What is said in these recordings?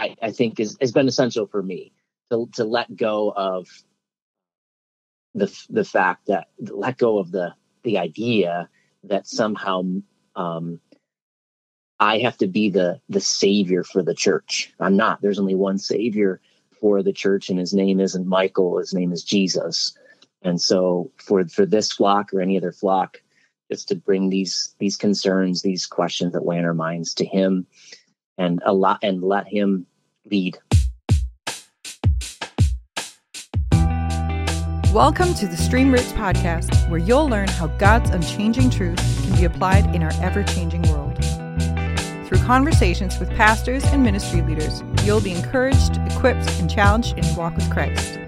I, I think is has been essential for me to to let go of the the fact that let go of the the idea that somehow um, I have to be the the savior for the church. I'm not. There's only one savior for the church, and his name isn't Michael. His name is Jesus. And so for for this flock or any other flock, just to bring these these concerns, these questions that weigh in our minds to him, and a lot and let him lead. Welcome to the Stream Roots podcast, where you'll learn how God's unchanging truth can be applied in our ever changing world. Through conversations with pastors and ministry leaders, you'll be encouraged, equipped, and challenged in your walk with Christ.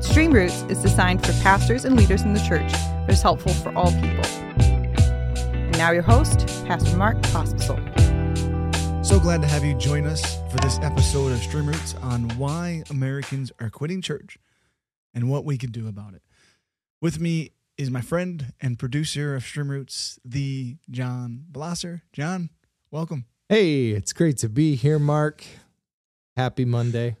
Stream Roots is designed for pastors and leaders in the church, but is helpful for all people. And now, your host, Pastor Mark Pospisil. So glad to have you join us for this episode of Stream Roots on why Americans are quitting church and what we can do about it. With me is my friend and producer of Stream Roots, the John Blosser. John, welcome. Hey, it's great to be here, Mark. Happy Monday.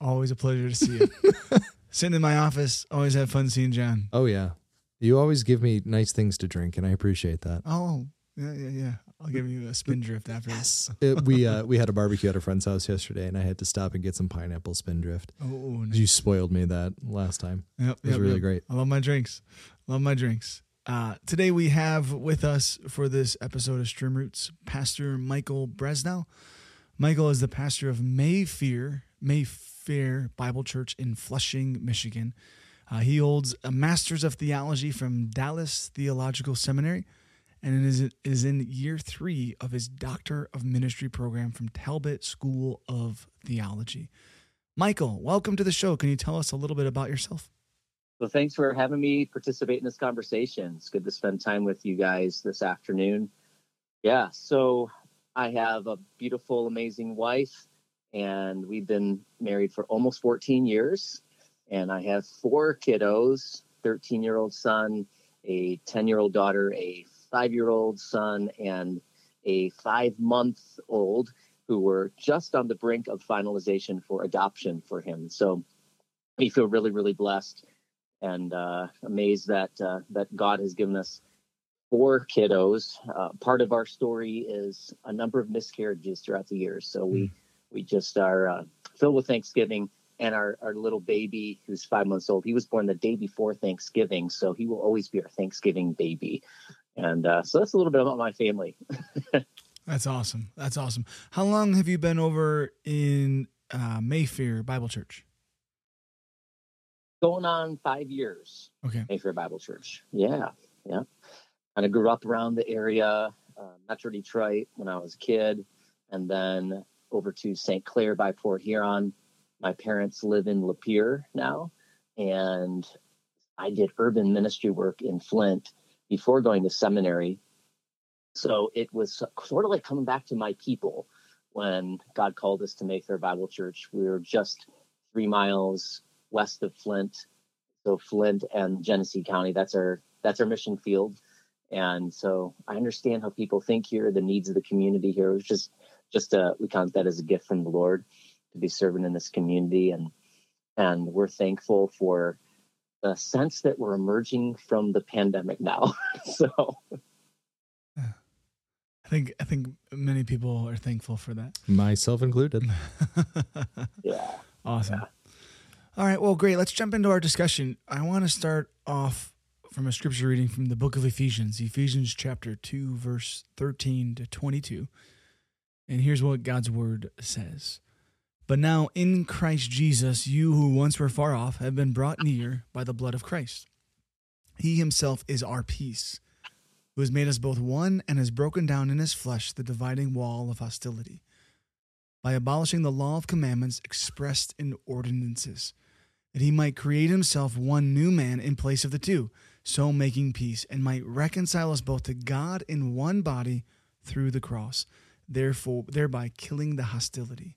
Always a pleasure to see you. Sitting in my office, always have fun seeing John. Oh, yeah. You always give me nice things to drink, and I appreciate that. Oh, yeah, yeah, yeah. I'll give you a spindrift after this. It, we uh, we had a barbecue at a friend's house yesterday, and I had to stop and get some pineapple spindrift. Oh, nice. you spoiled me that last time. Yep, it was yep, really yep. great. I love my drinks. Love my drinks. Uh, today we have with us for this episode of Stream Roots, Pastor Michael Bresnell. Michael is the pastor of Mayfair Mayfair Bible Church in Flushing, Michigan. Uh, he holds a Master's of Theology from Dallas Theological Seminary and is, is in year three of his Doctor of Ministry program from Talbot School of Theology. Michael, welcome to the show. Can you tell us a little bit about yourself? Well, thanks for having me participate in this conversation. It's good to spend time with you guys this afternoon. Yeah, so I have a beautiful, amazing wife, and we've been married for almost 14 years. And I have four kiddos 13 year old son, a 10 year old daughter, a five year old son, and a five month old who were just on the brink of finalization for adoption for him. So we feel really, really blessed and uh, amazed that uh, that God has given us four kiddos. Uh, part of our story is a number of miscarriages throughout the years. So we we just are uh, filled with Thanksgiving. And our, our little baby, who's five months old, he was born the day before Thanksgiving, so he will always be our Thanksgiving baby. And uh, so that's a little bit about my family. That's awesome. That's awesome. How long have you been over in uh, Mayfair Bible Church? Going on five years. Okay. Mayfair Bible Church. Yeah, yeah. Kind of grew up around the area, uh, Metro Detroit when I was a kid, and then over to St. Clair by Port Huron. My parents live in Lapeer now, and I did urban ministry work in Flint before going to seminary. So it was sort of like coming back to my people when God called us to Mayfair Bible Church. We were just three miles west of Flint. So Flint and Genesee County, that's our that's our mission field. And so I understand how people think here, the needs of the community here. It was just just a we count that as a gift from the Lord to be serving in this community and and we're thankful for the sense that we're emerging from the pandemic now. so I think I think many people are thankful for that. Myself included. yeah. Awesome. Yeah. All right, well great. Let's jump into our discussion. I want to start off from a scripture reading from the book of Ephesians, Ephesians chapter 2 verse 13 to 22. And here's what God's word says. But now in Christ Jesus, you who once were far off have been brought near by the blood of Christ. He himself is our peace, who has made us both one and has broken down in his flesh the dividing wall of hostility, by abolishing the law of commandments expressed in ordinances, that he might create himself one new man in place of the two, so making peace, and might reconcile us both to God in one body through the cross, therefore thereby killing the hostility.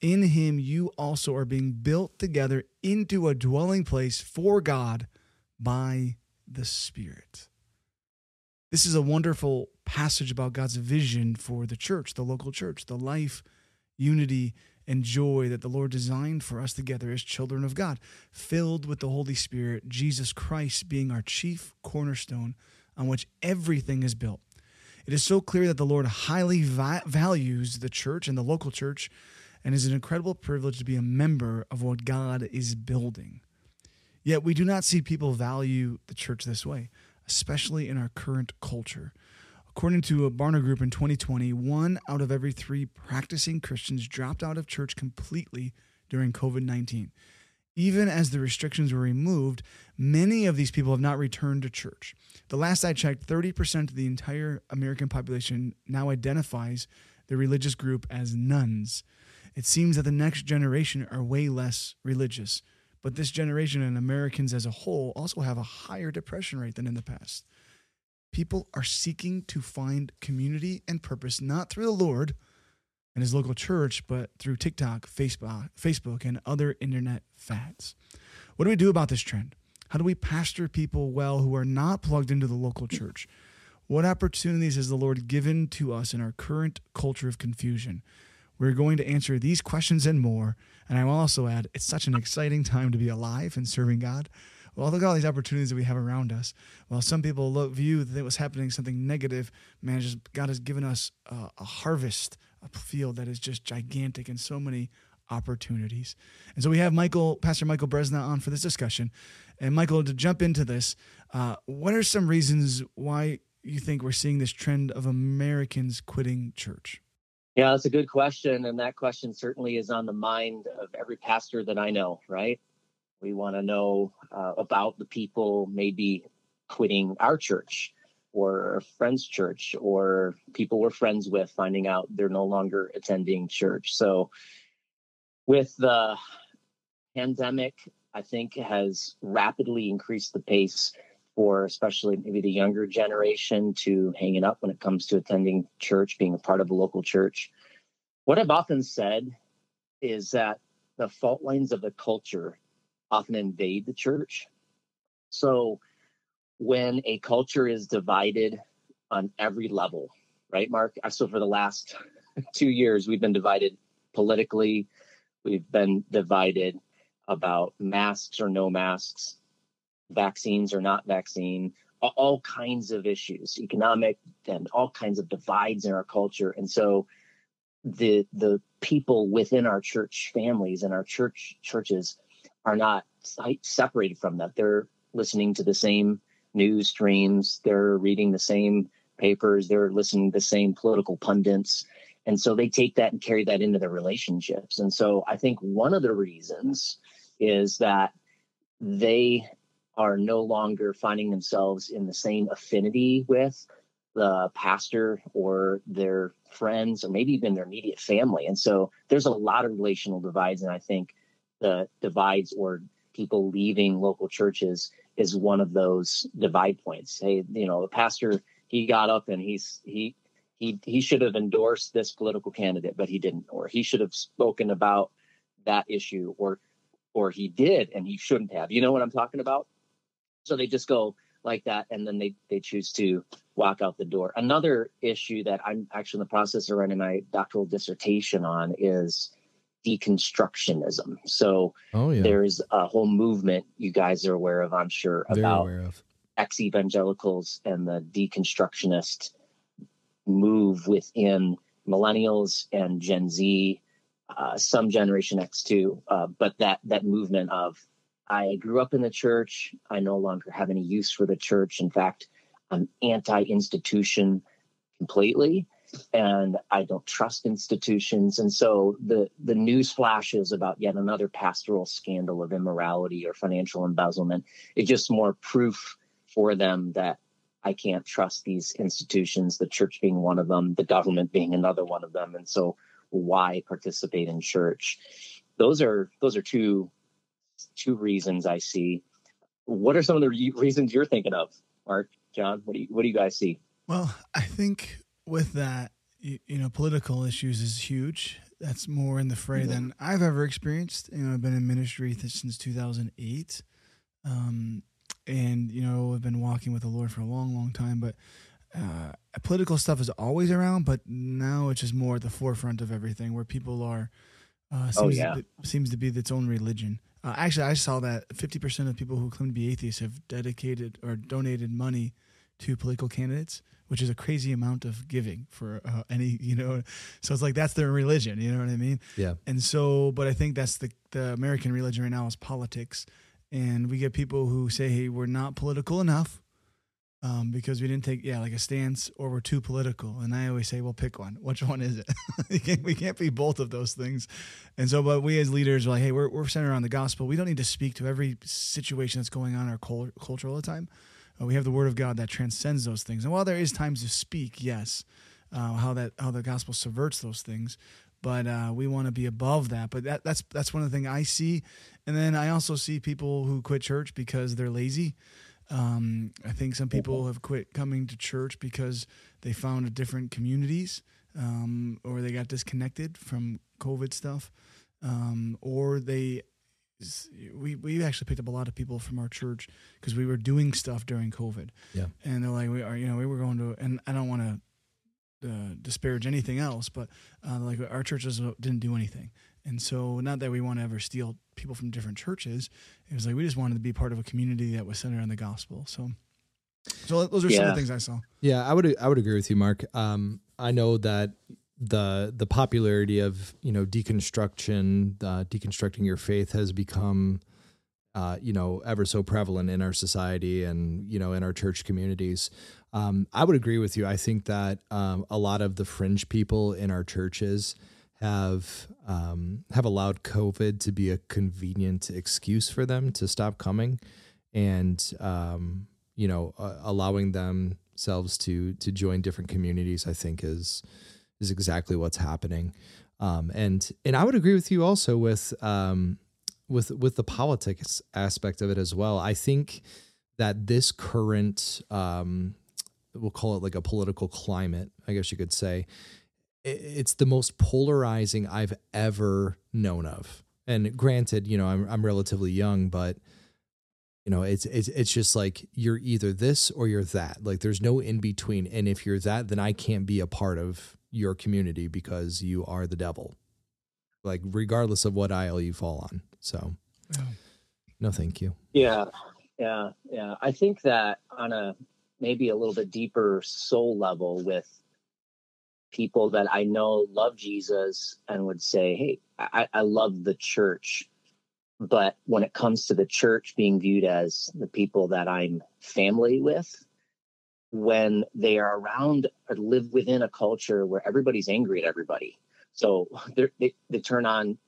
In him you also are being built together into a dwelling place for God by the Spirit. This is a wonderful passage about God's vision for the church, the local church, the life, unity, and joy that the Lord designed for us together as children of God, filled with the Holy Spirit, Jesus Christ being our chief cornerstone on which everything is built. It is so clear that the Lord highly va- values the church and the local church and is an incredible privilege to be a member of what God is building. Yet we do not see people value the church this way especially in our current culture. According to a Barna Group in 2020, one out of every three practicing Christians dropped out of church completely during COVID 19. Even as the restrictions were removed, many of these people have not returned to church. The last I checked, 30% of the entire American population now identifies the religious group as nones. It seems that the next generation are way less religious. But this generation and Americans as a whole also have a higher depression rate than in the past. People are seeking to find community and purpose not through the Lord and his local church, but through TikTok, Facebook, Facebook, and other internet fads. What do we do about this trend? How do we pastor people well who are not plugged into the local church? What opportunities has the Lord given to us in our current culture of confusion? We're going to answer these questions and more. And I will also add, it's such an exciting time to be alive and serving God. Well, look at all these opportunities that we have around us. While some people look, view that it was happening something negative, man, just God has given us a, a harvest, a field that is just gigantic and so many opportunities. And so we have Michael, Pastor Michael Bresna on for this discussion. And Michael, to jump into this, uh, what are some reasons why you think we're seeing this trend of Americans quitting church? Yeah, that's a good question. And that question certainly is on the mind of every pastor that I know, right? We want to know uh, about the people maybe quitting our church or a friend's church or people we're friends with finding out they're no longer attending church. So, with the pandemic, I think has rapidly increased the pace for especially maybe the younger generation to hanging up when it comes to attending church, being a part of a local church. What I've often said is that the fault lines of the culture often invade the church. So when a culture is divided on every level, right, Mark? Uh, so for the last two years, we've been divided politically, we've been divided about masks or no masks vaccines or not vaccine, all kinds of issues, economic and all kinds of divides in our culture. And so the the people within our church families and our church churches are not separated from that. They're listening to the same news streams, they're reading the same papers, they're listening to the same political pundits. And so they take that and carry that into their relationships. And so I think one of the reasons is that they are no longer finding themselves in the same affinity with the pastor or their friends or maybe even their immediate family. And so there's a lot of relational divides. And I think the divides or people leaving local churches is one of those divide points. Hey, you know, the pastor, he got up and he's, he, he, he should have endorsed this political candidate, but he didn't, or he should have spoken about that issue or, or he did and he shouldn't have. You know what I'm talking about? So they just go like that, and then they they choose to walk out the door. Another issue that I'm actually in the process of writing my doctoral dissertation on is deconstructionism. So oh, yeah. there's a whole movement you guys are aware of, I'm sure, Very about ex evangelicals and the deconstructionist move within millennials and Gen Z, uh, some Generation X too. Uh, but that that movement of I grew up in the church. I no longer have any use for the church. In fact, I'm anti institution completely and I don't trust institutions. And so the the news flashes about yet another pastoral scandal of immorality or financial embezzlement is just more proof for them that I can't trust these institutions, the church being one of them, the government being another one of them. And so why participate in church? Those are those are two two reasons I see. What are some of the re- reasons you're thinking of, Mark, John? What do you what do you guys see? Well, I think with that, you, you know, political issues is huge. That's more in the fray mm-hmm. than I've ever experienced. You know, I've been in ministry since 2008. Um, and you know I've been walking with the Lord for a long, long time. But uh, political stuff is always around, but now it's just more at the forefront of everything, where people are. Uh, oh, seems, oh, yeah. to, seems to be its own religion. Uh, actually, I saw that 50% of people who claim to be atheists have dedicated or donated money to political candidates, which is a crazy amount of giving for uh, any, you know. So it's like that's their religion, you know what I mean? Yeah. And so, but I think that's the the American religion right now is politics, and we get people who say, "Hey, we're not political enough." Um, because we didn't take yeah like a stance or we're too political. And i always say well pick one. Which one is it? We, can't, we can't be both of those things. And so but we as leaders are like hey we're, we're centered on the gospel. We don't need to speak to every situation that's going on in our culture all the time. Uh, we have the word of god that transcends those things. And while there is times to speak yes uh, how that how the gospel subverts those things. But uh, we want to be above that. But that, that's that's one of the things I see, and then I also see people who quit church because they're lazy. Um, I think some people have quit coming to church because they found different communities, um, or they got disconnected from COVID stuff, um, or they. We we actually picked up a lot of people from our church because we were doing stuff during COVID. Yeah, and they're like, we are, you know, we were going to, and I don't want to uh, disparage anything else, but uh, like our churches didn't do anything. And so, not that we want to ever steal people from different churches, it was like we just wanted to be part of a community that was centered on the gospel. So, so those are yeah. some of the things I saw. Yeah, I would I would agree with you, Mark. Um, I know that the the popularity of you know deconstruction, uh, deconstructing your faith has become. Uh, you know, ever so prevalent in our society and you know in our church communities. Um, I would agree with you. I think that um, a lot of the fringe people in our churches have um, have allowed COVID to be a convenient excuse for them to stop coming, and um, you know, uh, allowing themselves to to join different communities. I think is is exactly what's happening, um, and and I would agree with you also with um, with with the politics aspect of it as well. I think that this current um, we'll call it like a political climate, I guess you could say. It's the most polarizing I've ever known of. And granted, you know, I'm I'm relatively young, but you know, it's it's it's just like you're either this or you're that. Like there's no in between. And if you're that, then I can't be a part of your community because you are the devil. Like regardless of what aisle you fall on. So no thank you. Yeah. Yeah. Yeah. I think that on a maybe a little bit deeper soul level with people that I know love Jesus and would say, Hey, I, I love the church. But when it comes to the church being viewed as the people that I'm family with, when they are around or live within a culture where everybody's angry at everybody. So they, they turn on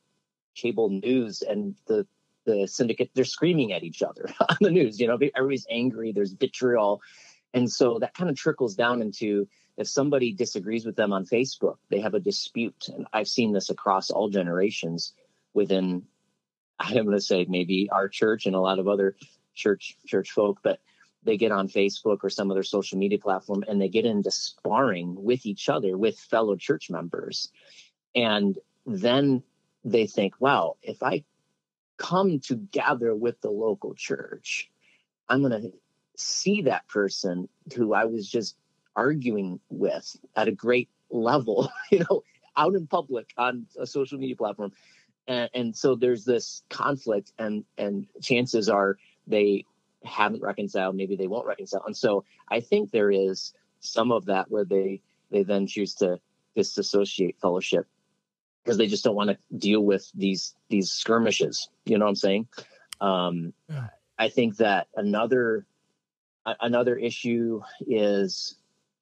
cable news and the the syndicate they're screaming at each other on the news you know everybody's angry there's vitriol and so that kind of trickles down into if somebody disagrees with them on Facebook, they have a dispute. And I've seen this across all generations within, I'm going to say maybe our church and a lot of other church church folk, but they get on Facebook or some other social media platform and they get into sparring with each other with fellow church members. And then they think, wow, if I come together with the local church, I'm going to see that person who I was just arguing with at a great level, you know, out in public on a social media platform. And, and so there's this conflict and and chances are they haven't reconciled, maybe they won't reconcile. And so I think there is some of that where they they then choose to disassociate fellowship because they just don't want to deal with these these skirmishes. You know what I'm saying? Um, yeah. I think that another another issue is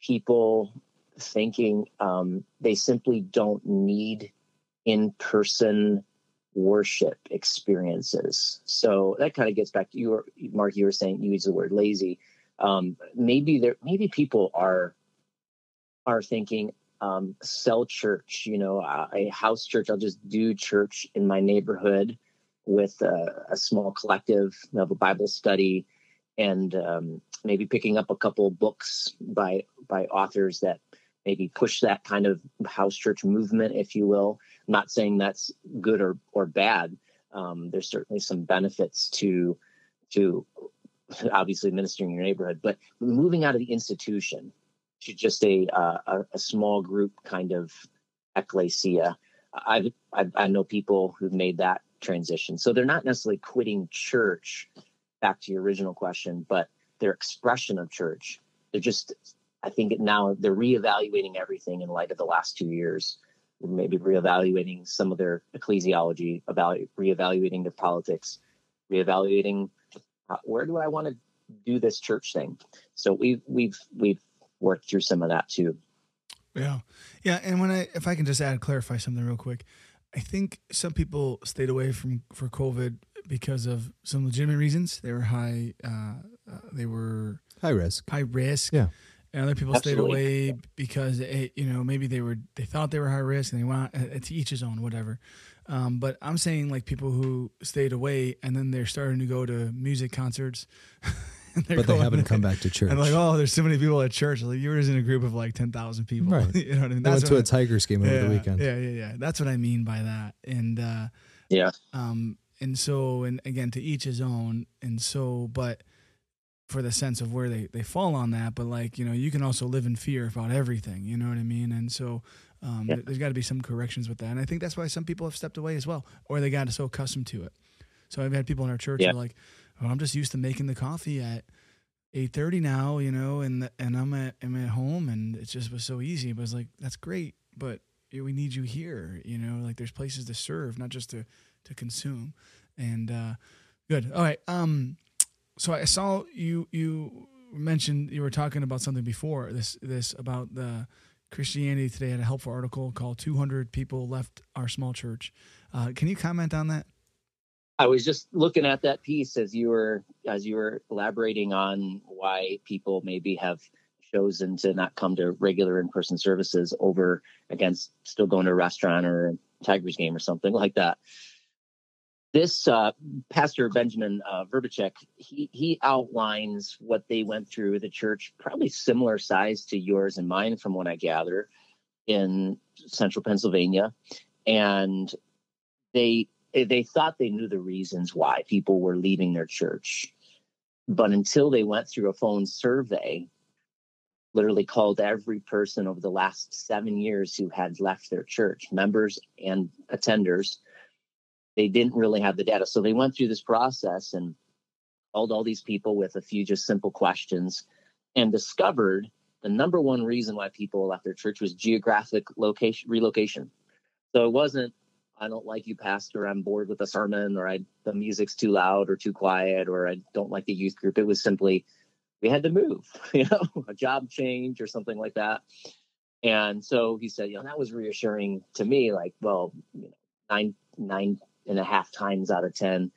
people thinking um, they simply don't need in-person worship experiences. So that kind of gets back to you, Mark. You were saying you use the word lazy. Um, maybe there, maybe people are are thinking um, sell church. You know, a, a house church. I'll just do church in my neighborhood with a, a small collective of a Bible study, and um, maybe picking up a couple books by by authors that maybe push that kind of house church movement, if you will. I'm not saying that's good or or bad. Um, there's certainly some benefits to to obviously ministering in your neighborhood, but moving out of the institution to just a uh, a, a, small group kind of ecclesia. I've, I've I know people who've made that transition, so they're not necessarily quitting church. Back to your original question, but their expression of church, they're just I think now they're reevaluating everything in light of the last two years. Maybe reevaluating some of their ecclesiology, evalu- reevaluating their politics, reevaluating uh, where do I want to do this church thing. So we've we've we've worked through some of that too. Yeah, yeah. And when I if I can just add clarify something real quick, I think some people stayed away from for COVID because of some legitimate reasons. They were high. Uh, uh, they were high risk. High risk. Yeah. And other people Absolutely. stayed away because it, you know maybe they were they thought they were high risk and they went to each his own whatever. Um, but i'm saying like people who stayed away and then they're starting to go to music concerts. But they haven't come back to church and like oh there's so many people at church. Like you were just in a group of like 10,000 people. Right. You know what i mean? That's went to I, a tigers game yeah, over the weekend. yeah yeah yeah. That's what i mean by that. And uh yeah. um and so and again to each his own and so but for the sense of where they, they fall on that, but like, you know, you can also live in fear about everything, you know what I mean? And so um, yeah. there's got to be some corrections with that. And I think that's why some people have stepped away as well, or they got so accustomed to it. So I've had people in our church yeah. who are like, oh, I'm just used to making the coffee at 8:30 now, you know, and and I'm at I'm at home, and it just was so easy. But it's like that's great, but we need you here, you know. Like there's places to serve, not just to to consume. And uh, good. All right. Um, so I saw you you mentioned you were talking about something before this this about the Christianity Today had a helpful article called 200 people left our small church. Uh, can you comment on that? I was just looking at that piece as you were as you were elaborating on why people maybe have chosen to not come to regular in-person services over against still going to a restaurant or a Tigers game or something like that this uh, Pastor Benjamin uh, Vrbicek, he he outlines what they went through with the church, probably similar size to yours and mine, from what I gather, in central Pennsylvania, and they they thought they knew the reasons why people were leaving their church, but until they went through a phone survey, literally called every person over the last seven years who had left their church, members and attenders they didn't really have the data. So they went through this process and called all these people with a few just simple questions and discovered the number one reason why people left their church was geographic location relocation. So it wasn't I don't like you, pastor. I'm bored with the sermon, or I the music's too loud or too quiet, or I don't like the youth group. It was simply we had to move, you know, a job change or something like that. And so he said, you know, that was reassuring to me. Like, well, you know, nine nine and a half times out of 10,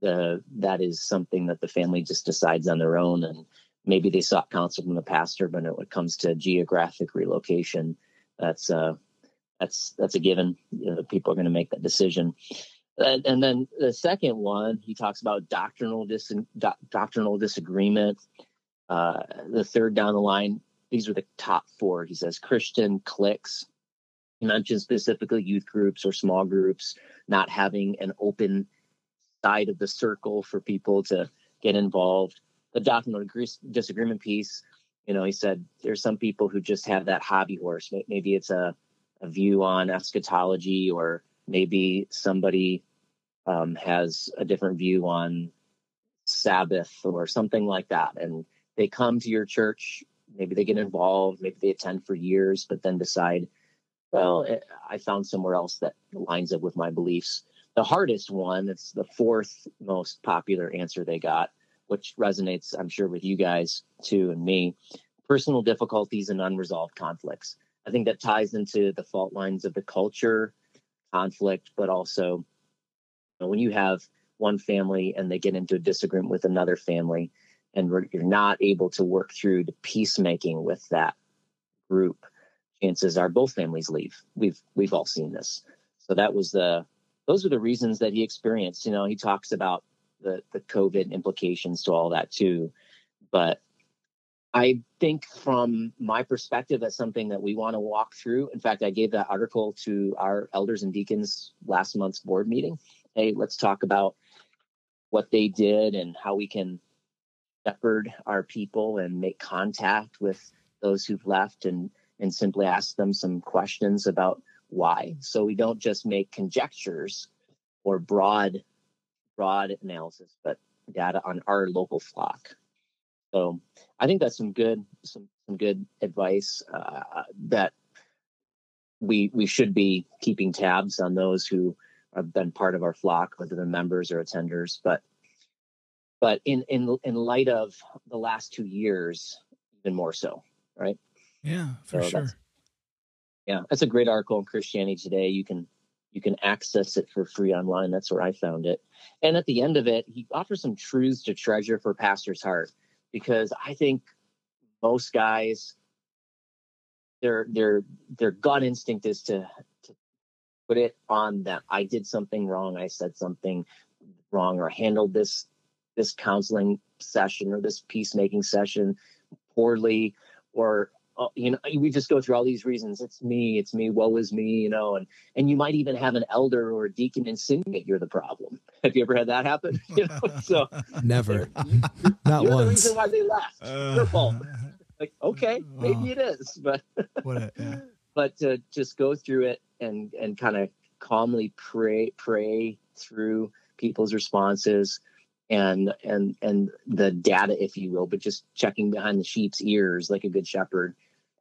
the, that is something that the family just decides on their own. And maybe they sought counsel from the pastor, but when it comes to geographic relocation, that's, uh, that's, that's a given. You know, people are going to make that decision. And, and, then the second one, he talks about doctrinal dis- do- doctrinal disagreement. Uh, the third down the line, these are the top four. He says Christian cliques. He mentions specifically youth groups or small groups not having an open side of the circle for people to get involved. The doctrinal disagreement piece, you know, he said there's some people who just have that hobby horse. Maybe it's a, a view on eschatology, or maybe somebody um, has a different view on Sabbath or something like that. And they come to your church, maybe they get involved, maybe they attend for years, but then decide well, eh, I found somewhere else that lines up with my beliefs. The hardest one, it's the fourth most popular answer they got, which resonates, I'm sure, with you guys too and me personal difficulties and unresolved conflicts. I think that ties into the fault lines of the culture, conflict, but also you know, when you have one family and they get into a disagreement with another family, and you're not able to work through the peacemaking with that group, chances are both families leave. We've we've all seen this. So that was the those are the reasons that he experienced. You know, he talks about the the COVID implications to all that too. But I think from my perspective, that's something that we want to walk through. In fact, I gave that article to our elders and deacons last month's board meeting. Hey, let's talk about what they did and how we can shepherd our people and make contact with those who've left and and simply ask them some questions about why. So we don't just make conjectures or broad broad analysis, but data on our local flock. So I think that's some good some some good advice uh, that we we should be keeping tabs on those who have been part of our flock, whether they're members or attenders. But but in in in light of the last two years, even more so, right? Yeah, for so sure. That's, yeah, that's a great article in Christianity Today. You can you can access it for free online. That's where I found it. And at the end of it, he offers some truths to treasure for pastor's heart because I think most guys their their their gut instinct is to to put it on them. I did something wrong. I said something wrong or handled this this counseling session or this peacemaking session poorly or you know we just go through all these reasons. It's me it's me woe is me you know and and you might even have an elder or a deacon insinuate you're the problem. Have you ever had that happen? You know so never. not you're once. the reason why they left. Uh, your fault. Like okay maybe it is but a, yeah. but to just go through it and and kind of calmly pray pray through people's responses and and and the data if you will but just checking behind the sheep's ears like a good shepherd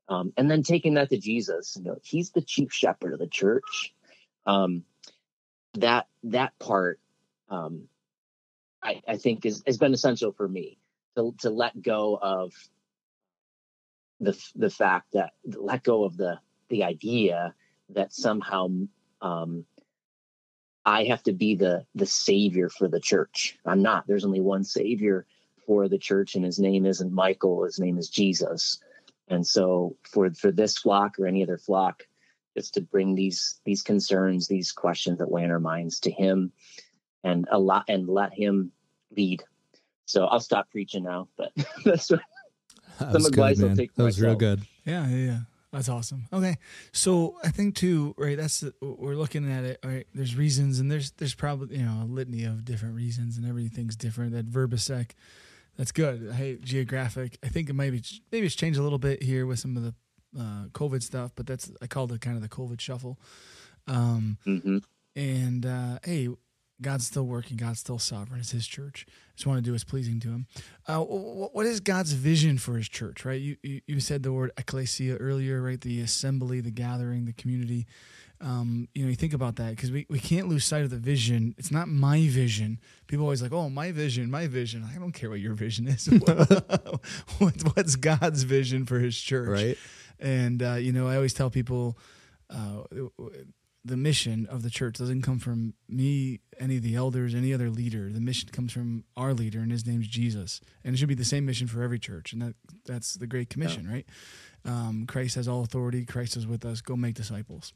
um, and then taking that to jesus you know he's the chief shepherd of the church um, that that part um, I, I think is, has been essential for me to, to let go of the the fact that let go of the the idea that somehow um, I have to be the the savior for the church. I'm not. There's only one savior for the church, and his name isn't Michael. His name is Jesus. And so for for this flock or any other flock, just to bring these these concerns, these questions that weigh in our minds to him, and a lot and let him lead. So I'll stop preaching now, but that's what, that some advice good, I'll take. That was real good. Yeah, yeah, yeah. That's awesome. Okay, so I think too, right? That's the, we're looking at it. Right, there's reasons, and there's there's probably you know a litany of different reasons, and everything's different. That Vrbicek, that's good. Hey, geographic. I think it might be maybe it's changed a little bit here with some of the uh, COVID stuff, but that's I called it kind of the COVID shuffle. Um, mm-hmm. And uh, hey, God's still working. God's still sovereign. It's His church. Just want to do what's pleasing to Him. Uh, what is God's vision for His church? Right? You, you, you said the word ecclesia earlier, right? The assembly, the gathering, the community. Um, you know, you think about that because we, we can't lose sight of the vision. It's not my vision. People always like, oh, my vision, my vision. I don't care what your vision is. What's God's vision for His church? Right. And uh, you know, I always tell people. Uh, the mission of the church doesn't come from me, any of the elders, any other leader. The mission comes from our leader, and his name's Jesus. And it should be the same mission for every church, and that that's the Great Commission, yeah. right? Um, Christ has all authority. Christ is with us. Go make disciples.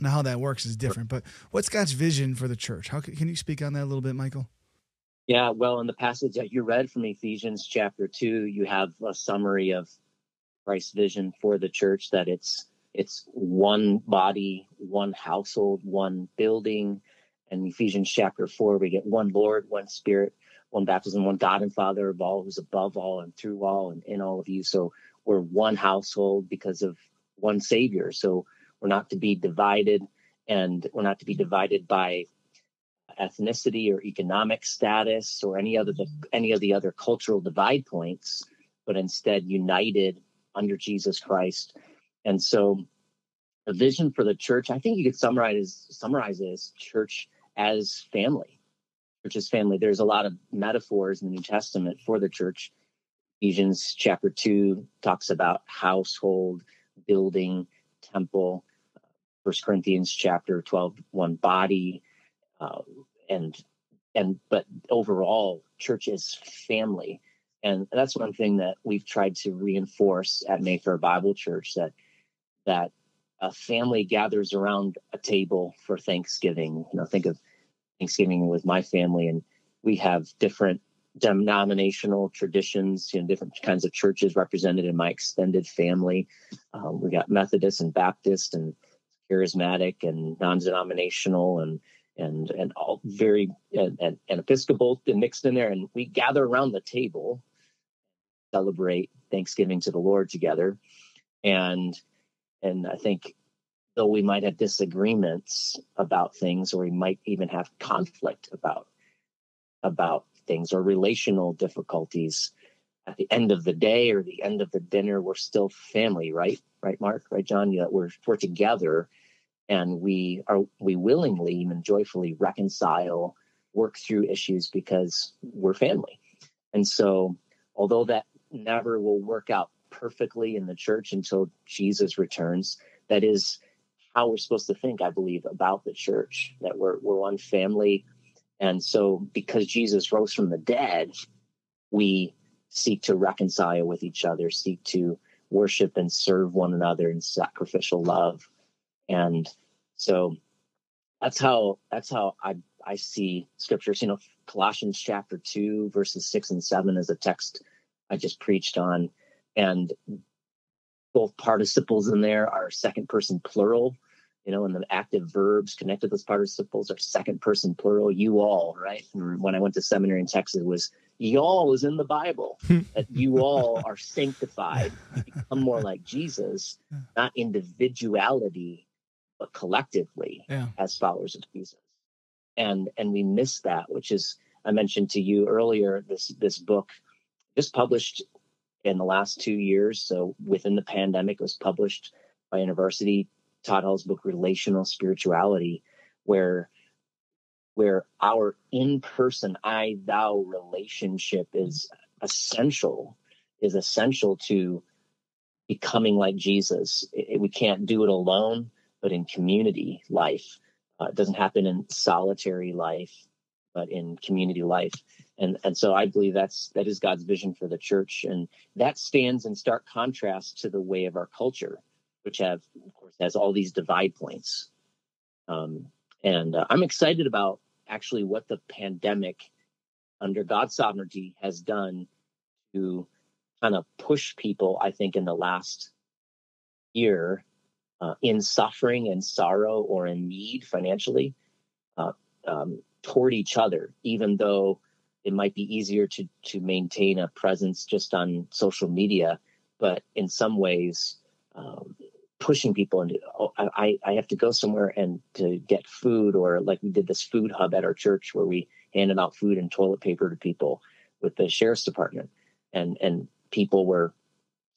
Now, how that works is different, but what's God's vision for the church? How can, can you speak on that a little bit, Michael? Yeah, well, in the passage that you read from Ephesians chapter two, you have a summary of Christ's vision for the church. That it's it's one body, one household, one building. And Ephesians chapter four, we get one Lord, one Spirit, one baptism, one God and Father of all, who's above all and through all and in all of you. So we're one household because of one Savior. So we're not to be divided, and we're not to be divided by ethnicity or economic status or any other any of the other cultural divide points, but instead united under Jesus Christ and so the vision for the church, I think you could summarize summarize it as church as family. Church as family. There's a lot of metaphors in the New Testament for the church. Ephesians chapter two talks about household, building, temple. First Corinthians chapter 12, one body, uh, and and but overall, church is family. And that's one thing that we've tried to reinforce at Mayfair Bible Church that that a family gathers around a table for Thanksgiving. You know, think of Thanksgiving with my family, and we have different denominational traditions, you know, different kinds of churches represented in my extended family. Um, we got Methodist and Baptist and charismatic and non-denominational and and and all very and, and, and Episcopal mixed in there, and we gather around the table, celebrate Thanksgiving to the Lord together, and and I think though we might have disagreements about things, or we might even have conflict about about things or relational difficulties, at the end of the day or the end of the dinner, we're still family, right? Right, Mark? Right, John? Yeah, we're we're together and we are we willingly even joyfully reconcile work through issues because we're family. And so although that never will work out perfectly in the church until jesus returns that is how we're supposed to think i believe about the church that we're we're one family. And so because jesus rose from the dead we seek to reconcile with each other seek to worship and serve one another in sacrificial love and so that's how that's how I I see scriptures. You know, Colossians chapter two, verses six and seven is a text I just preached on, and both participles in there are second person plural. You know, and the active verbs connected with those participles are second person plural. You all, right? And when I went to seminary in Texas, it was y'all is in the Bible. that you all are sanctified, become more like Jesus, not individuality but collectively yeah. as followers of Jesus. And and we miss that, which is I mentioned to you earlier. This this book just published in the last two years. So within the pandemic, it was published by university. Todd Hall's book, Relational Spirituality, where where our in-person I thou relationship is essential, is essential to becoming like Jesus. It, we can't do it alone but in community life. Uh, it doesn't happen in solitary life, but in community life. And and so I believe that's that is God's vision for the church, and that stands in stark contrast to the way of our culture, which have of course has all these divide points. Um, and uh, I'm excited about actually what the pandemic, under God's sovereignty, has done to kind of push people. I think in the last year uh, in suffering and sorrow or in need financially uh, um, toward each other, even though it might be easier to to maintain a presence just on social media, but in some ways. Um, pushing people into oh, I, I have to go somewhere and to get food or like we did this food hub at our church where we handed out food and toilet paper to people with the sheriff's department and and people were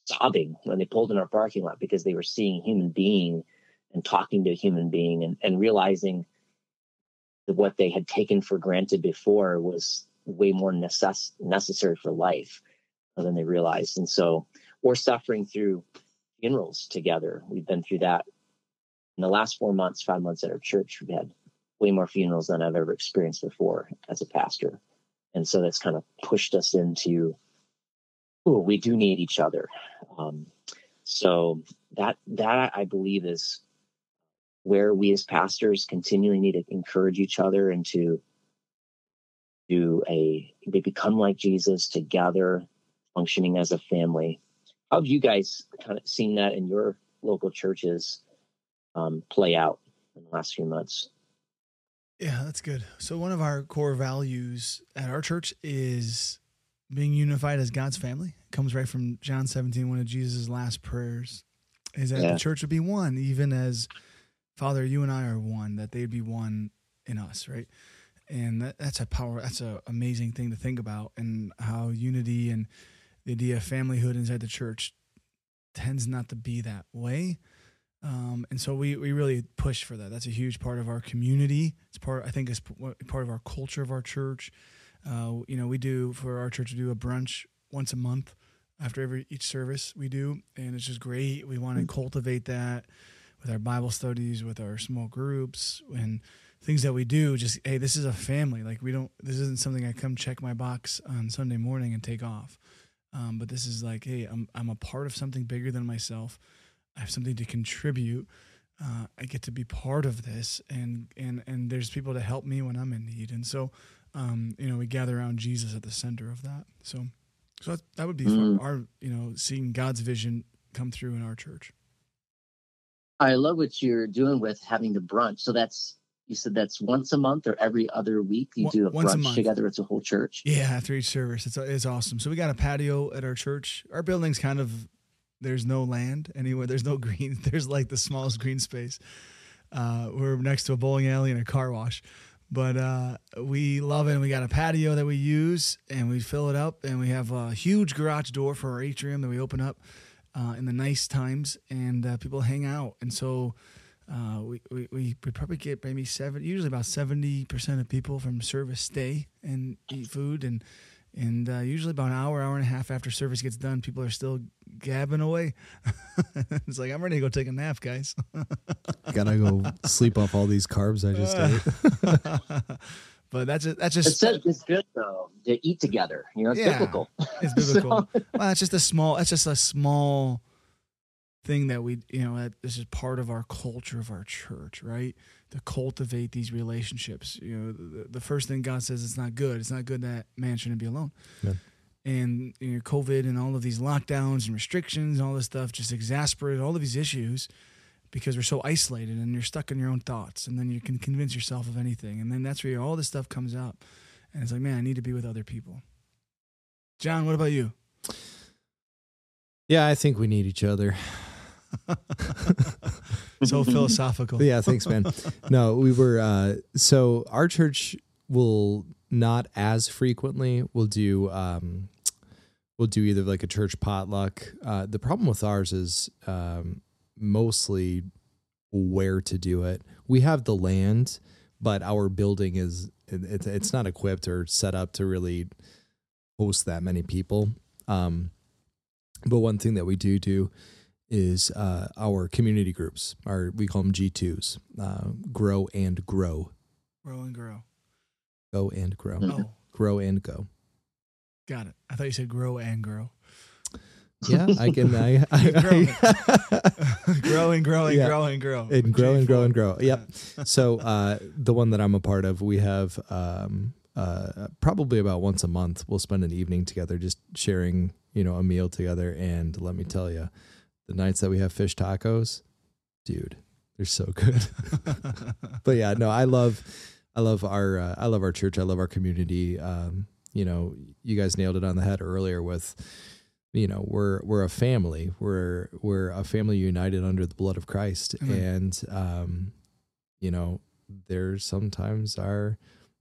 sobbing when they pulled in our parking lot because they were seeing a human being and talking to a human being and, and realizing that what they had taken for granted before was way more necess- necessary for life than they realized. And so we're suffering through funerals together. We've been through that in the last four months, five months at our church. We've had way more funerals than I've ever experienced before as a pastor. And so that's kind of pushed us into ooh, we do need each other. Um, so that that I believe is where we as pastors continually need to encourage each other and to do a they become like Jesus together, functioning as a family. How have you guys kind of seen that in your local churches um, play out in the last few months? Yeah, that's good. So one of our core values at our church is being unified as God's family comes right from John 17, one of Jesus' last prayers, is that yeah. the church would be one, even as Father, you and I are one, that they'd be one in us, right? And that, that's a power, that's an amazing thing to think about, and how unity and the idea of familyhood inside the church tends not to be that way. Um, and so we, we really push for that. That's a huge part of our community. It's part, I think, it's part of our culture of our church. Uh, you know, we do for our church, we do a brunch once a month after every each service we do, and it's just great. We want to mm. cultivate that with our Bible studies, with our small groups, and things that we do. Just hey, this is a family. Like we don't. This isn't something I come check my box on Sunday morning and take off. Um, but this is like, hey, I'm I'm a part of something bigger than myself. I have something to contribute. Uh, I get to be part of this, and and and there's people to help me when I'm in need, and so um, you know we gather around Jesus at the center of that. So so that, that would be Mm. our you know seeing God's vision come through in our church. I love what you're doing with having the brunch. So that's you said that's once a month or every other week you do a once a brunch month. together. It's a whole church. Yeah, after each service, it's it's awesome. So we got a patio at our church. Our building's kind of there's no land anywhere. There's no green. There's like the smallest green space. Uh, we're next to a bowling alley and a car wash, but uh, we love it. And we got a patio that we use, and we fill it up, and we have a huge garage door for our atrium that we open up uh, in the nice times, and uh, people hang out. And so uh, we, we, we probably get maybe seven, usually about seventy percent of people from service stay and eat food, and and uh, usually about an hour, hour and a half after service gets done, people are still gabbing away. it's like I'm ready to go take a nap, guys. Gotta go sleep off all these carbs I just ate. but that's just, that's It just says it's good though to eat together. You know, it's Yeah. biblical. it's biblical. well, it's just a small. It's just a small thing that we, you know, that this is part of our culture of our church, right? To cultivate these relationships. You know, the, the first thing God says it's not good. It's not good that man shouldn't be alone. Yeah. And you know, COVID and all of these lockdowns and restrictions, and all this stuff, just exacerbated all of these issues because we're so isolated and you're stuck in your own thoughts, and then you can convince yourself of anything, and then that's where all this stuff comes up, and it's like, man, I need to be with other people. John, what about you? Yeah, I think we need each other. so philosophical. Yeah, thanks, man. no, we were uh so our church will not as frequently will do um we'll do either like a church potluck. Uh the problem with ours is um mostly where to do it. We have the land, but our building is it, it's it's not equipped or set up to really host that many people. Um but one thing that we do do is uh, our community groups. Our we call them G twos. Uh, grow and grow, Grow and grow. go and grow, Mhm. Oh, grow and go. Got it. I thought you said grow and grow. Yeah, I can. I, I, I grow and grow and Yeah. grow and grow. and grow and grow and grow. Yep. So uh, the one that I'm a part of, we have um, uh, probably about once a month. We'll spend an evening together, just sharing, you know, a meal together. And let me tell you, the nights that we have fish tacos, dude, they're so good. but yeah, no, I love, I love our, uh, I love our church. I love our community. Um, you know, you guys nailed it on the head earlier with, you know, we're we're a family. We're we're a family united under the blood of Christ, Amen. and um, you know, there's sometimes are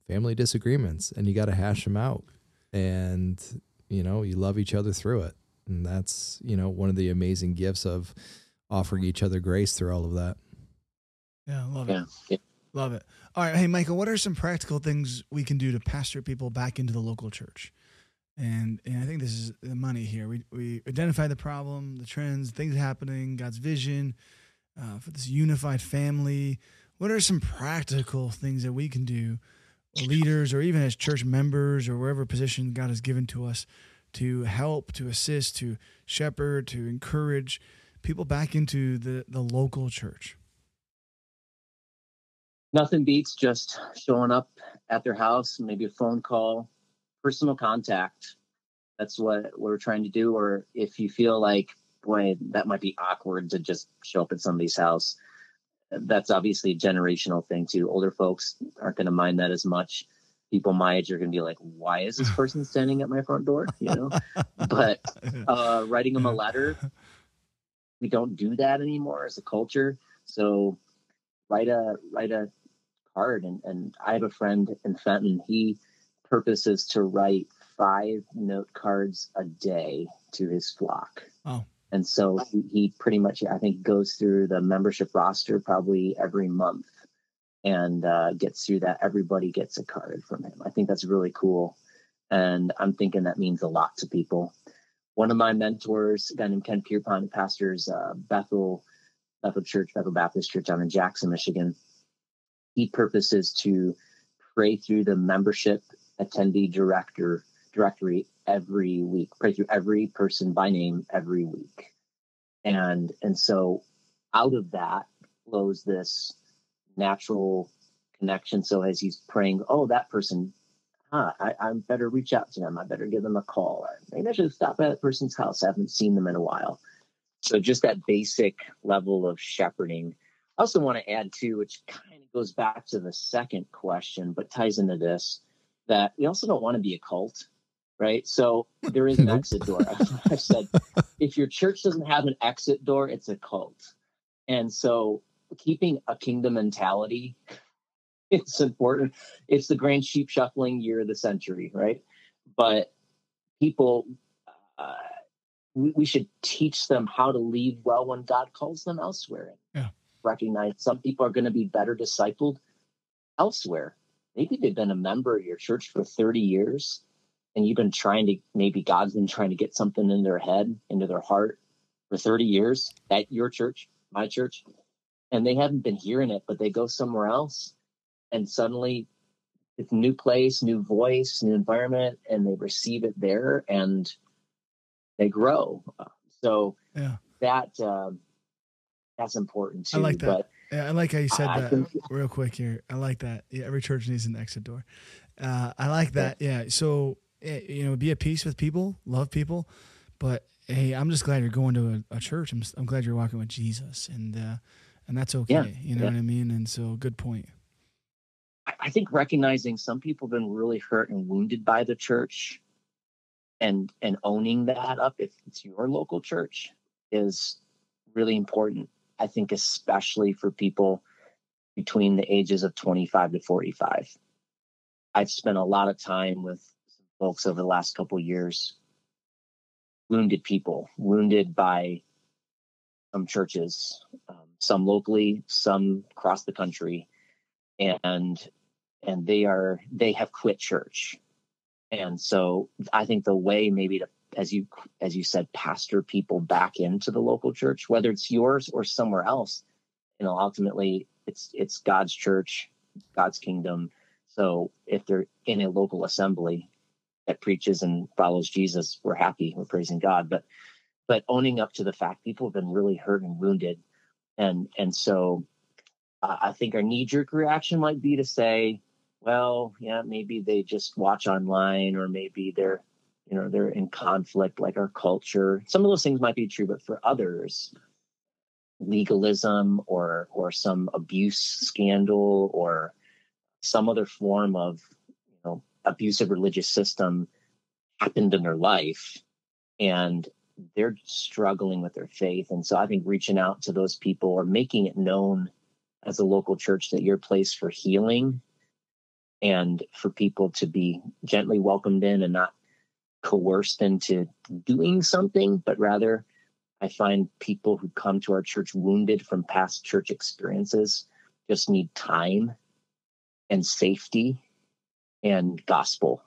family disagreements, and you got to hash them out, and you know, you love each other through it, and that's you know one of the amazing gifts of offering each other grace through all of that. yeah, love it. Yeah. yeah. Love it. All right. Hey, Michael, what are some practical things we can do to pastor people back into the local church? And, and I think this is the money here. We, we identify the problem, the trends, things happening, God's vision uh, for this unified family. What are some practical things that we can do, leaders or even as church members or wherever position God has given to us, to help, to assist, to shepherd, to encourage people back into the, the local church? Nothing beats just showing up at their house, maybe a phone call, personal contact. That's what we're trying to do. Or if you feel like, boy, that might be awkward to just show up at somebody's house, that's obviously a generational thing too. Older folks aren't going to mind that as much. People my age are going to be like, why is this person standing at my front door? You know, but uh, writing them a letter. We don't do that anymore as a culture. So write a write a card and, and I have a friend in Fenton. He purposes to write five note cards a day to his flock. Oh. And so he, he pretty much I think goes through the membership roster probably every month and uh, gets through that. Everybody gets a card from him. I think that's really cool. And I'm thinking that means a lot to people. One of my mentors, a guy named Ken Pierpont, pastors uh, Bethel Bethel Church, Bethel Baptist Church down in Jackson, Michigan. Key purpose is to pray through the membership attendee director directory every week, pray through every person by name every week. And and so out of that flows this natural connection. So as he's praying, oh, that person, huh, I, I better reach out to them. I better give them a call. Or maybe I should stop by that person's house. I haven't seen them in a while. So just that basic level of shepherding. I also want to add too, which goes back to the second question, but ties into this, that we also don't want to be a cult, right? So there is an exit door. I've said if your church doesn't have an exit door, it's a cult. And so keeping a kingdom mentality it's important. It's the grand sheep shuffling year of the century, right? But people, uh, we, we, should teach them how to lead well when God calls them elsewhere. Yeah. Recognize some people are going to be better discipled elsewhere. Maybe they've been a member of your church for 30 years and you've been trying to, maybe God's been trying to get something in their head, into their heart for 30 years at your church, my church, and they haven't been hearing it, but they go somewhere else and suddenly it's new place, new voice, new environment, and they receive it there and they grow. So yeah. that um, that's important too. I like that. But yeah, I like how you said I that think, real quick here. I like that. Yeah, every church needs an exit door. Uh, I like that. Yeah. So you know, be at peace with people, love people, but hey, I'm just glad you're going to a, a church. I'm, I'm glad you're walking with Jesus, and uh, and that's okay. Yeah, you know yeah. what I mean? And so, good point. I think recognizing some people have been really hurt and wounded by the church and and owning that up if it's your local church is really important. I think especially for people between the ages of 25 to 45. I've spent a lot of time with folks over the last couple years wounded people, wounded by some churches, um, some locally, some across the country and and they are they have quit church and so i think the way maybe to as you as you said pastor people back into the local church whether it's yours or somewhere else you know ultimately it's it's god's church god's kingdom. So if they're in a local assembly that preaches and follows jesus we're happy we're praising god. But but owning up to the fact people have been really hurt and wounded. And and so I think our knee jerk reaction might be to say, well, yeah, maybe they just watch online or maybe they're, you know, they're in conflict like our culture. Some of those things might be true, but for others, legalism or or some abuse scandal or some other form of you know abusive religious system happened in their life and they're struggling with their faith and so i think reaching out to those people or making it known as a local church that you're a place for healing and for people to be gently welcomed in and not coerced into doing something, but rather I find people who come to our church wounded from past church experiences just need time and safety and gospel.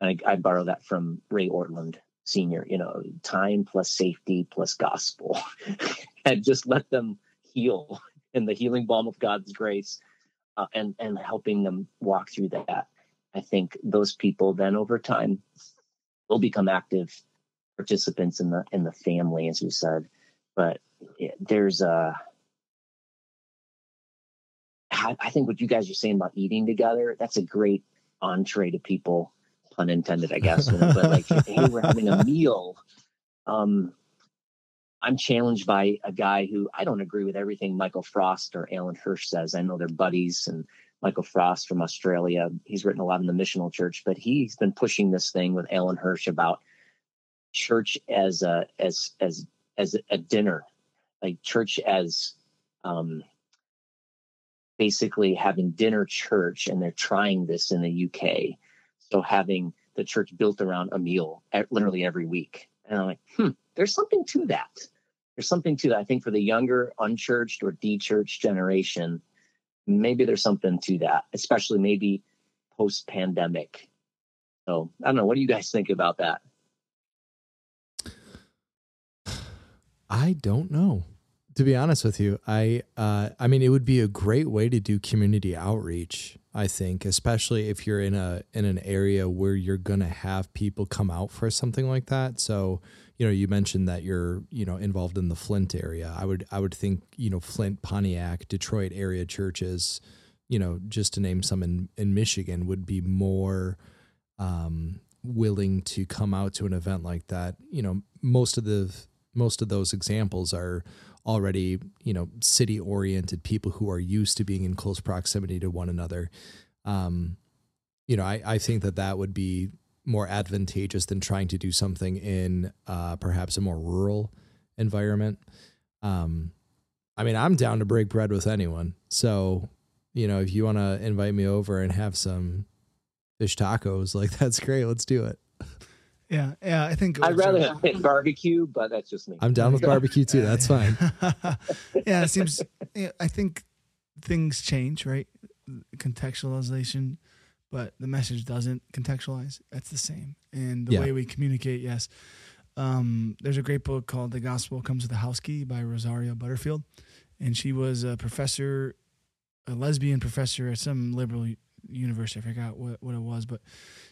I, I borrow that from Ray Ortlund Sr., you know, time plus safety plus gospel, and just let them heal in the healing balm of God's grace uh, and and helping them walk through that. I think those people then over time will become active participants in the in the family, as you said. But it, there's a I think what you guys are saying about eating together, that's a great entree to people, pun intended, I guess. but like, hey, we're having a meal. Um, I'm challenged by a guy who I don't agree with everything Michael Frost or Alan Hirsch says. I know they're buddies, and Michael Frost from Australia, he's written a lot in the missional church, but he's been pushing this thing with Alan Hirsch about church as a as as as a dinner, like church as um, basically having dinner church, and they're trying this in the UK. So having the church built around a meal at, literally every week. And I'm like, hmm, there's something to that. There's something to that. I think for the younger, unchurched or de-churched generation, maybe there's something to that, especially maybe post pandemic. So I don't know. What do you guys think about that? I don't know. to be honest with you, I uh, I mean, it would be a great way to do community outreach. I think, especially if you're in a in an area where you're gonna have people come out for something like that. So, you know, you mentioned that you're you know involved in the Flint area. I would I would think you know Flint, Pontiac, Detroit area churches, you know, just to name some in in Michigan, would be more um, willing to come out to an event like that. You know, most of the most of those examples are already you know city oriented people who are used to being in close proximity to one another um, you know I, I think that that would be more advantageous than trying to do something in uh, perhaps a more rural environment um, i mean i'm down to break bread with anyone so you know if you want to invite me over and have some fish tacos like that's great let's do it Yeah, yeah. I think I'd rather have pit barbecue, but that's just me. i'm down with barbecue too that's fine yeah, it seems. Yeah, I think things change, right? Contextualization, but the message doesn't contextualize. That's the same, and the Yeah. way we communicate, yes. Um, there's a great book called "The Gospel Comes with a House Key" by Rosaria Butterfield, and she was a professor, a lesbian professor at some liberal university. I forgot what, what it was, but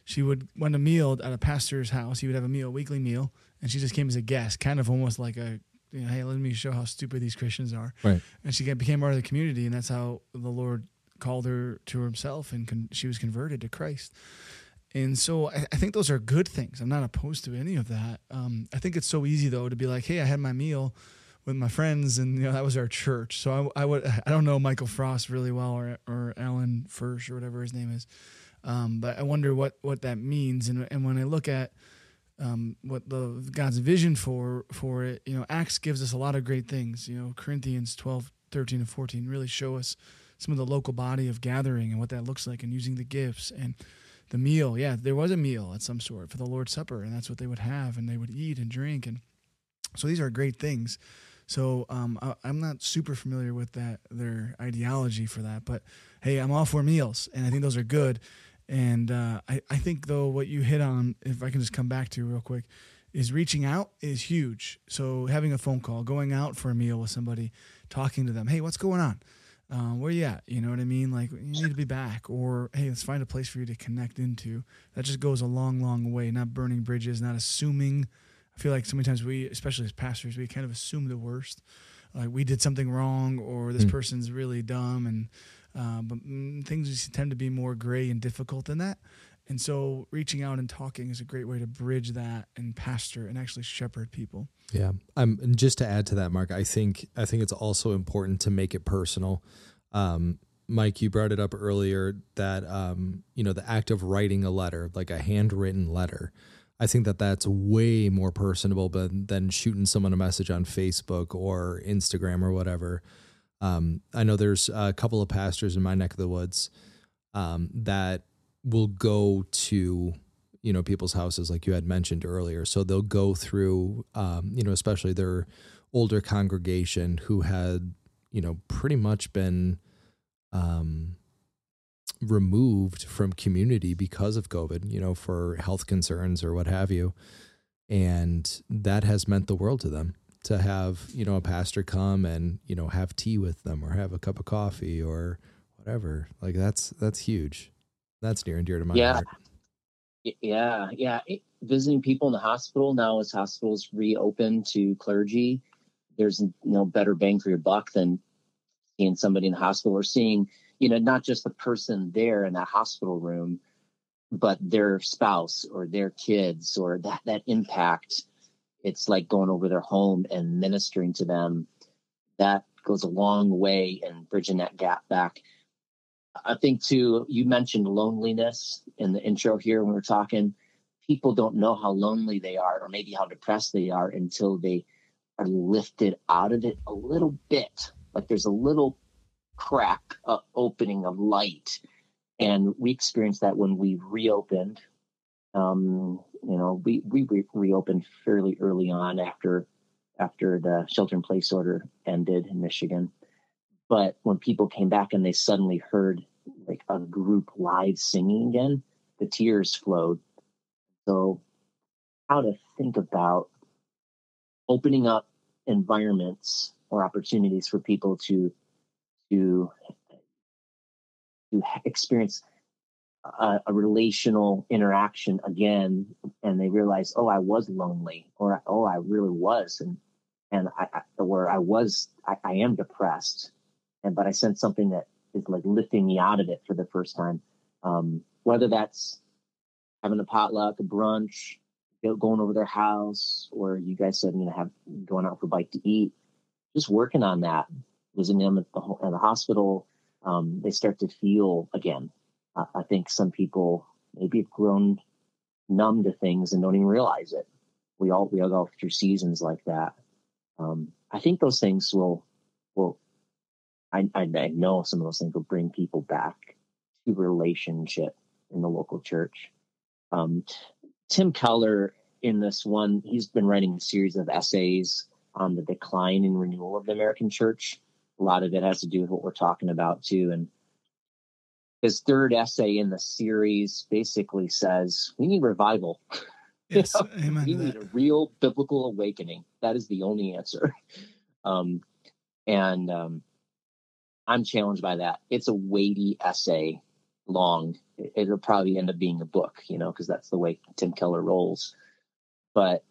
she would when a meal at a pastor's house, he would have a meal, weekly meal, and she just came as a guest, kind of almost like a you know, hey, let me show how stupid these Christians are. Right. And she became part of the community, and that's how the Lord called her to himself, and con- she was converted to Christ. And so I, I think those are good things. I'm not opposed to any of that. Um, I think it's so easy though to be like, hey, I had my meal with my friends, and you know that was our church. So I, I would I don't know Michael Frost really well, or or Alan Fursh or whatever his name is, um, but I wonder what what that means. And and when I look at um, what the God's vision for for it, you know, Acts gives us a lot of great things. You know, Corinthians 12, 13, and 14 really show us some of the local body of gathering and what that looks like and using the gifts and the meal. Yeah, there was a meal at some sort for the Lord's Supper, and that's what they would have, and they would eat and drink. And so these are great things. So um, I, I'm not super familiar with that their ideology for that, but hey, I'm all for meals, and I think those are good. And uh, I, I think though what you hit on, if I can just come back to real quick, is reaching out is huge. So having a phone call, going out for a meal with somebody, talking to them, hey, what's going on? Um, where you at? You know what I mean? Like you need to be back, or hey, let's find a place for you to connect into. That just goes a long, long way. Not burning bridges, not assuming. I feel like so many times we, especially as pastors, we kind of assume the worst. Like we did something wrong, or this Mm. person's really dumb, and uh, but mm, things tend to be more gray and difficult than that. And so, reaching out and talking is a great way to bridge that and pastor and actually shepherd people. Yeah. Um, and just to add to that, Mark, I think I think it's also important to make it personal. Um, Mike, you brought it up earlier that um, you know the act of writing a letter, like a handwritten letter. I think that that's way more personable than, than shooting someone a message on Facebook or Instagram or whatever. Um, I know there's a couple of pastors in my neck of the woods um, that will go to you know people's houses like you had mentioned earlier. So they'll go through um, you know especially their older congregation who had you know pretty much been um, removed from community because of covid you know for health concerns or what have you. And that has meant the world to them to have you know a pastor come and you know have tea with them or have a cup of coffee or whatever. Like that's that's huge that's near and dear to my Yeah. heart Yeah, yeah. It- visiting people in the hospital now, as hospitals reopen to clergy, there's no better bang for your buck than seeing somebody in the hospital or seeing, you know, not just the person there in that hospital room, but their spouse or their kids or that that impact. It's like going over their home and ministering to them. That goes a long way in bridging that gap back. I think too, you mentioned loneliness in the intro here when we are talking. People don't know how lonely they are or maybe how depressed they are until they are lifted out of it a little bit. Like there's a little crack uh, opening of light. And we experienced that when we reopened. Um, you know, we, we re- reopened fairly early on after after the shelter in place order ended in Michigan but when people came back and they suddenly heard like a group live singing again the tears flowed. So how to think about opening up environments or opportunities for people to to to experience a, a, relational interaction again and they realize oh i was lonely or oh i really was and and i, I or i was I, I, am depressed and but i sense something that is like lifting me out of it for the first time um, whether that's having a potluck a brunch going over their house or you guys said you know have going out for a bite to eat just working on that visiting them at the, at the hospital um, they start to feel again I think some people maybe have grown numb to things and don't even realize it. We all we all go through seasons like that. Um, I think those things will will. I, I, I know some of those things will bring people back to relationship in the local church. Um, Tim Keller in this one, he's been writing a series of essays on the decline and renewal of the American church. A lot of it has to do with what we're talking about too, and his third essay in the series basically says we need revival. Yes, you know? we need a real biblical awakening. That is the only answer. Um, and um, I'm challenged by that. It's a weighty essay, long. It'll probably end up being a book, you know, because that's the way Tim Keller rolls. But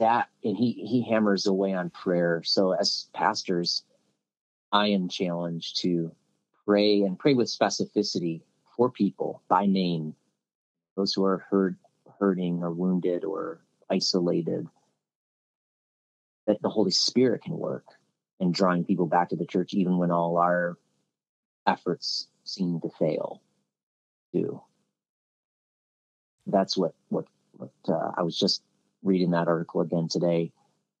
that, and he he hammers away on prayer. So as pastors, I am challenged to pray and pray with specificity for people by name, those who are hurt, hurting or wounded or isolated, that the Holy Spirit can work in drawing people back to the church, even when all our efforts seem to fail. Too. That's what what what uh, I was just reading that article again today.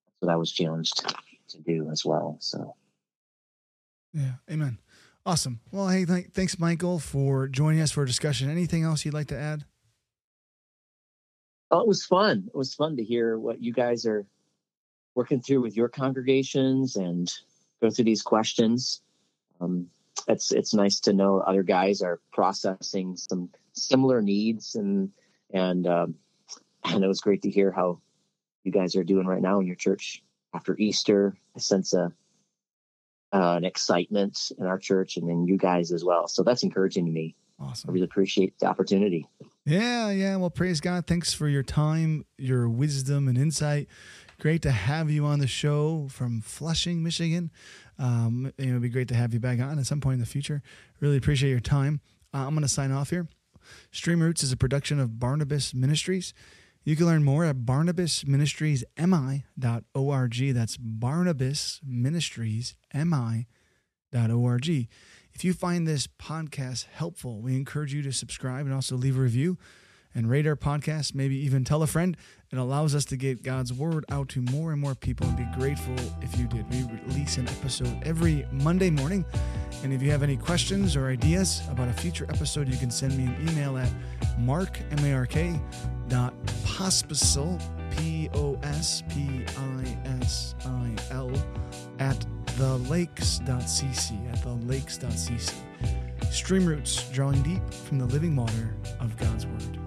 That's what I was challenged to, to do as well. So, yeah, Amen. Awesome. Well, hey, th- thanks, Michael, for joining us for a discussion. Anything else you'd like to add? Oh, it was fun. It was fun to hear what you guys are working through with your congregations and go through these questions. Um, it's it's nice to know other guys are processing some similar needs and and um, and it was great to hear how you guys are doing right now in your church after Easter. I sense a uh, an excitement in our church and then you guys as well. So that's encouraging to me. Awesome. I really appreciate the opportunity. Yeah, yeah. Well, praise God. Thanks for your time, your wisdom, and insight. Great to have you on the show from Flushing, Michigan. Um, it would be great to have you back on at some point in the future. Really appreciate your time. Uh, I'm going to sign off here. Stream Roots is a production of Barnabas Ministries. You can learn more at barnabasministriesmi.org. That's barnabasministriesmi.org. If you find this podcast helpful, we encourage you to subscribe and also leave a review and rate our podcast, maybe even tell a friend. It allows us to get God's word out to more and more people and be grateful if you did. We release an episode every Monday morning. And if you have any questions or ideas about a future episode, you can send me an email at mark, M-A-R-K, dot pospisil, P-O-S-P-I-S-I-L, at thelakes.cc, at thelakes.cc. Stream Roots, drawing deep from the living water of God's Word.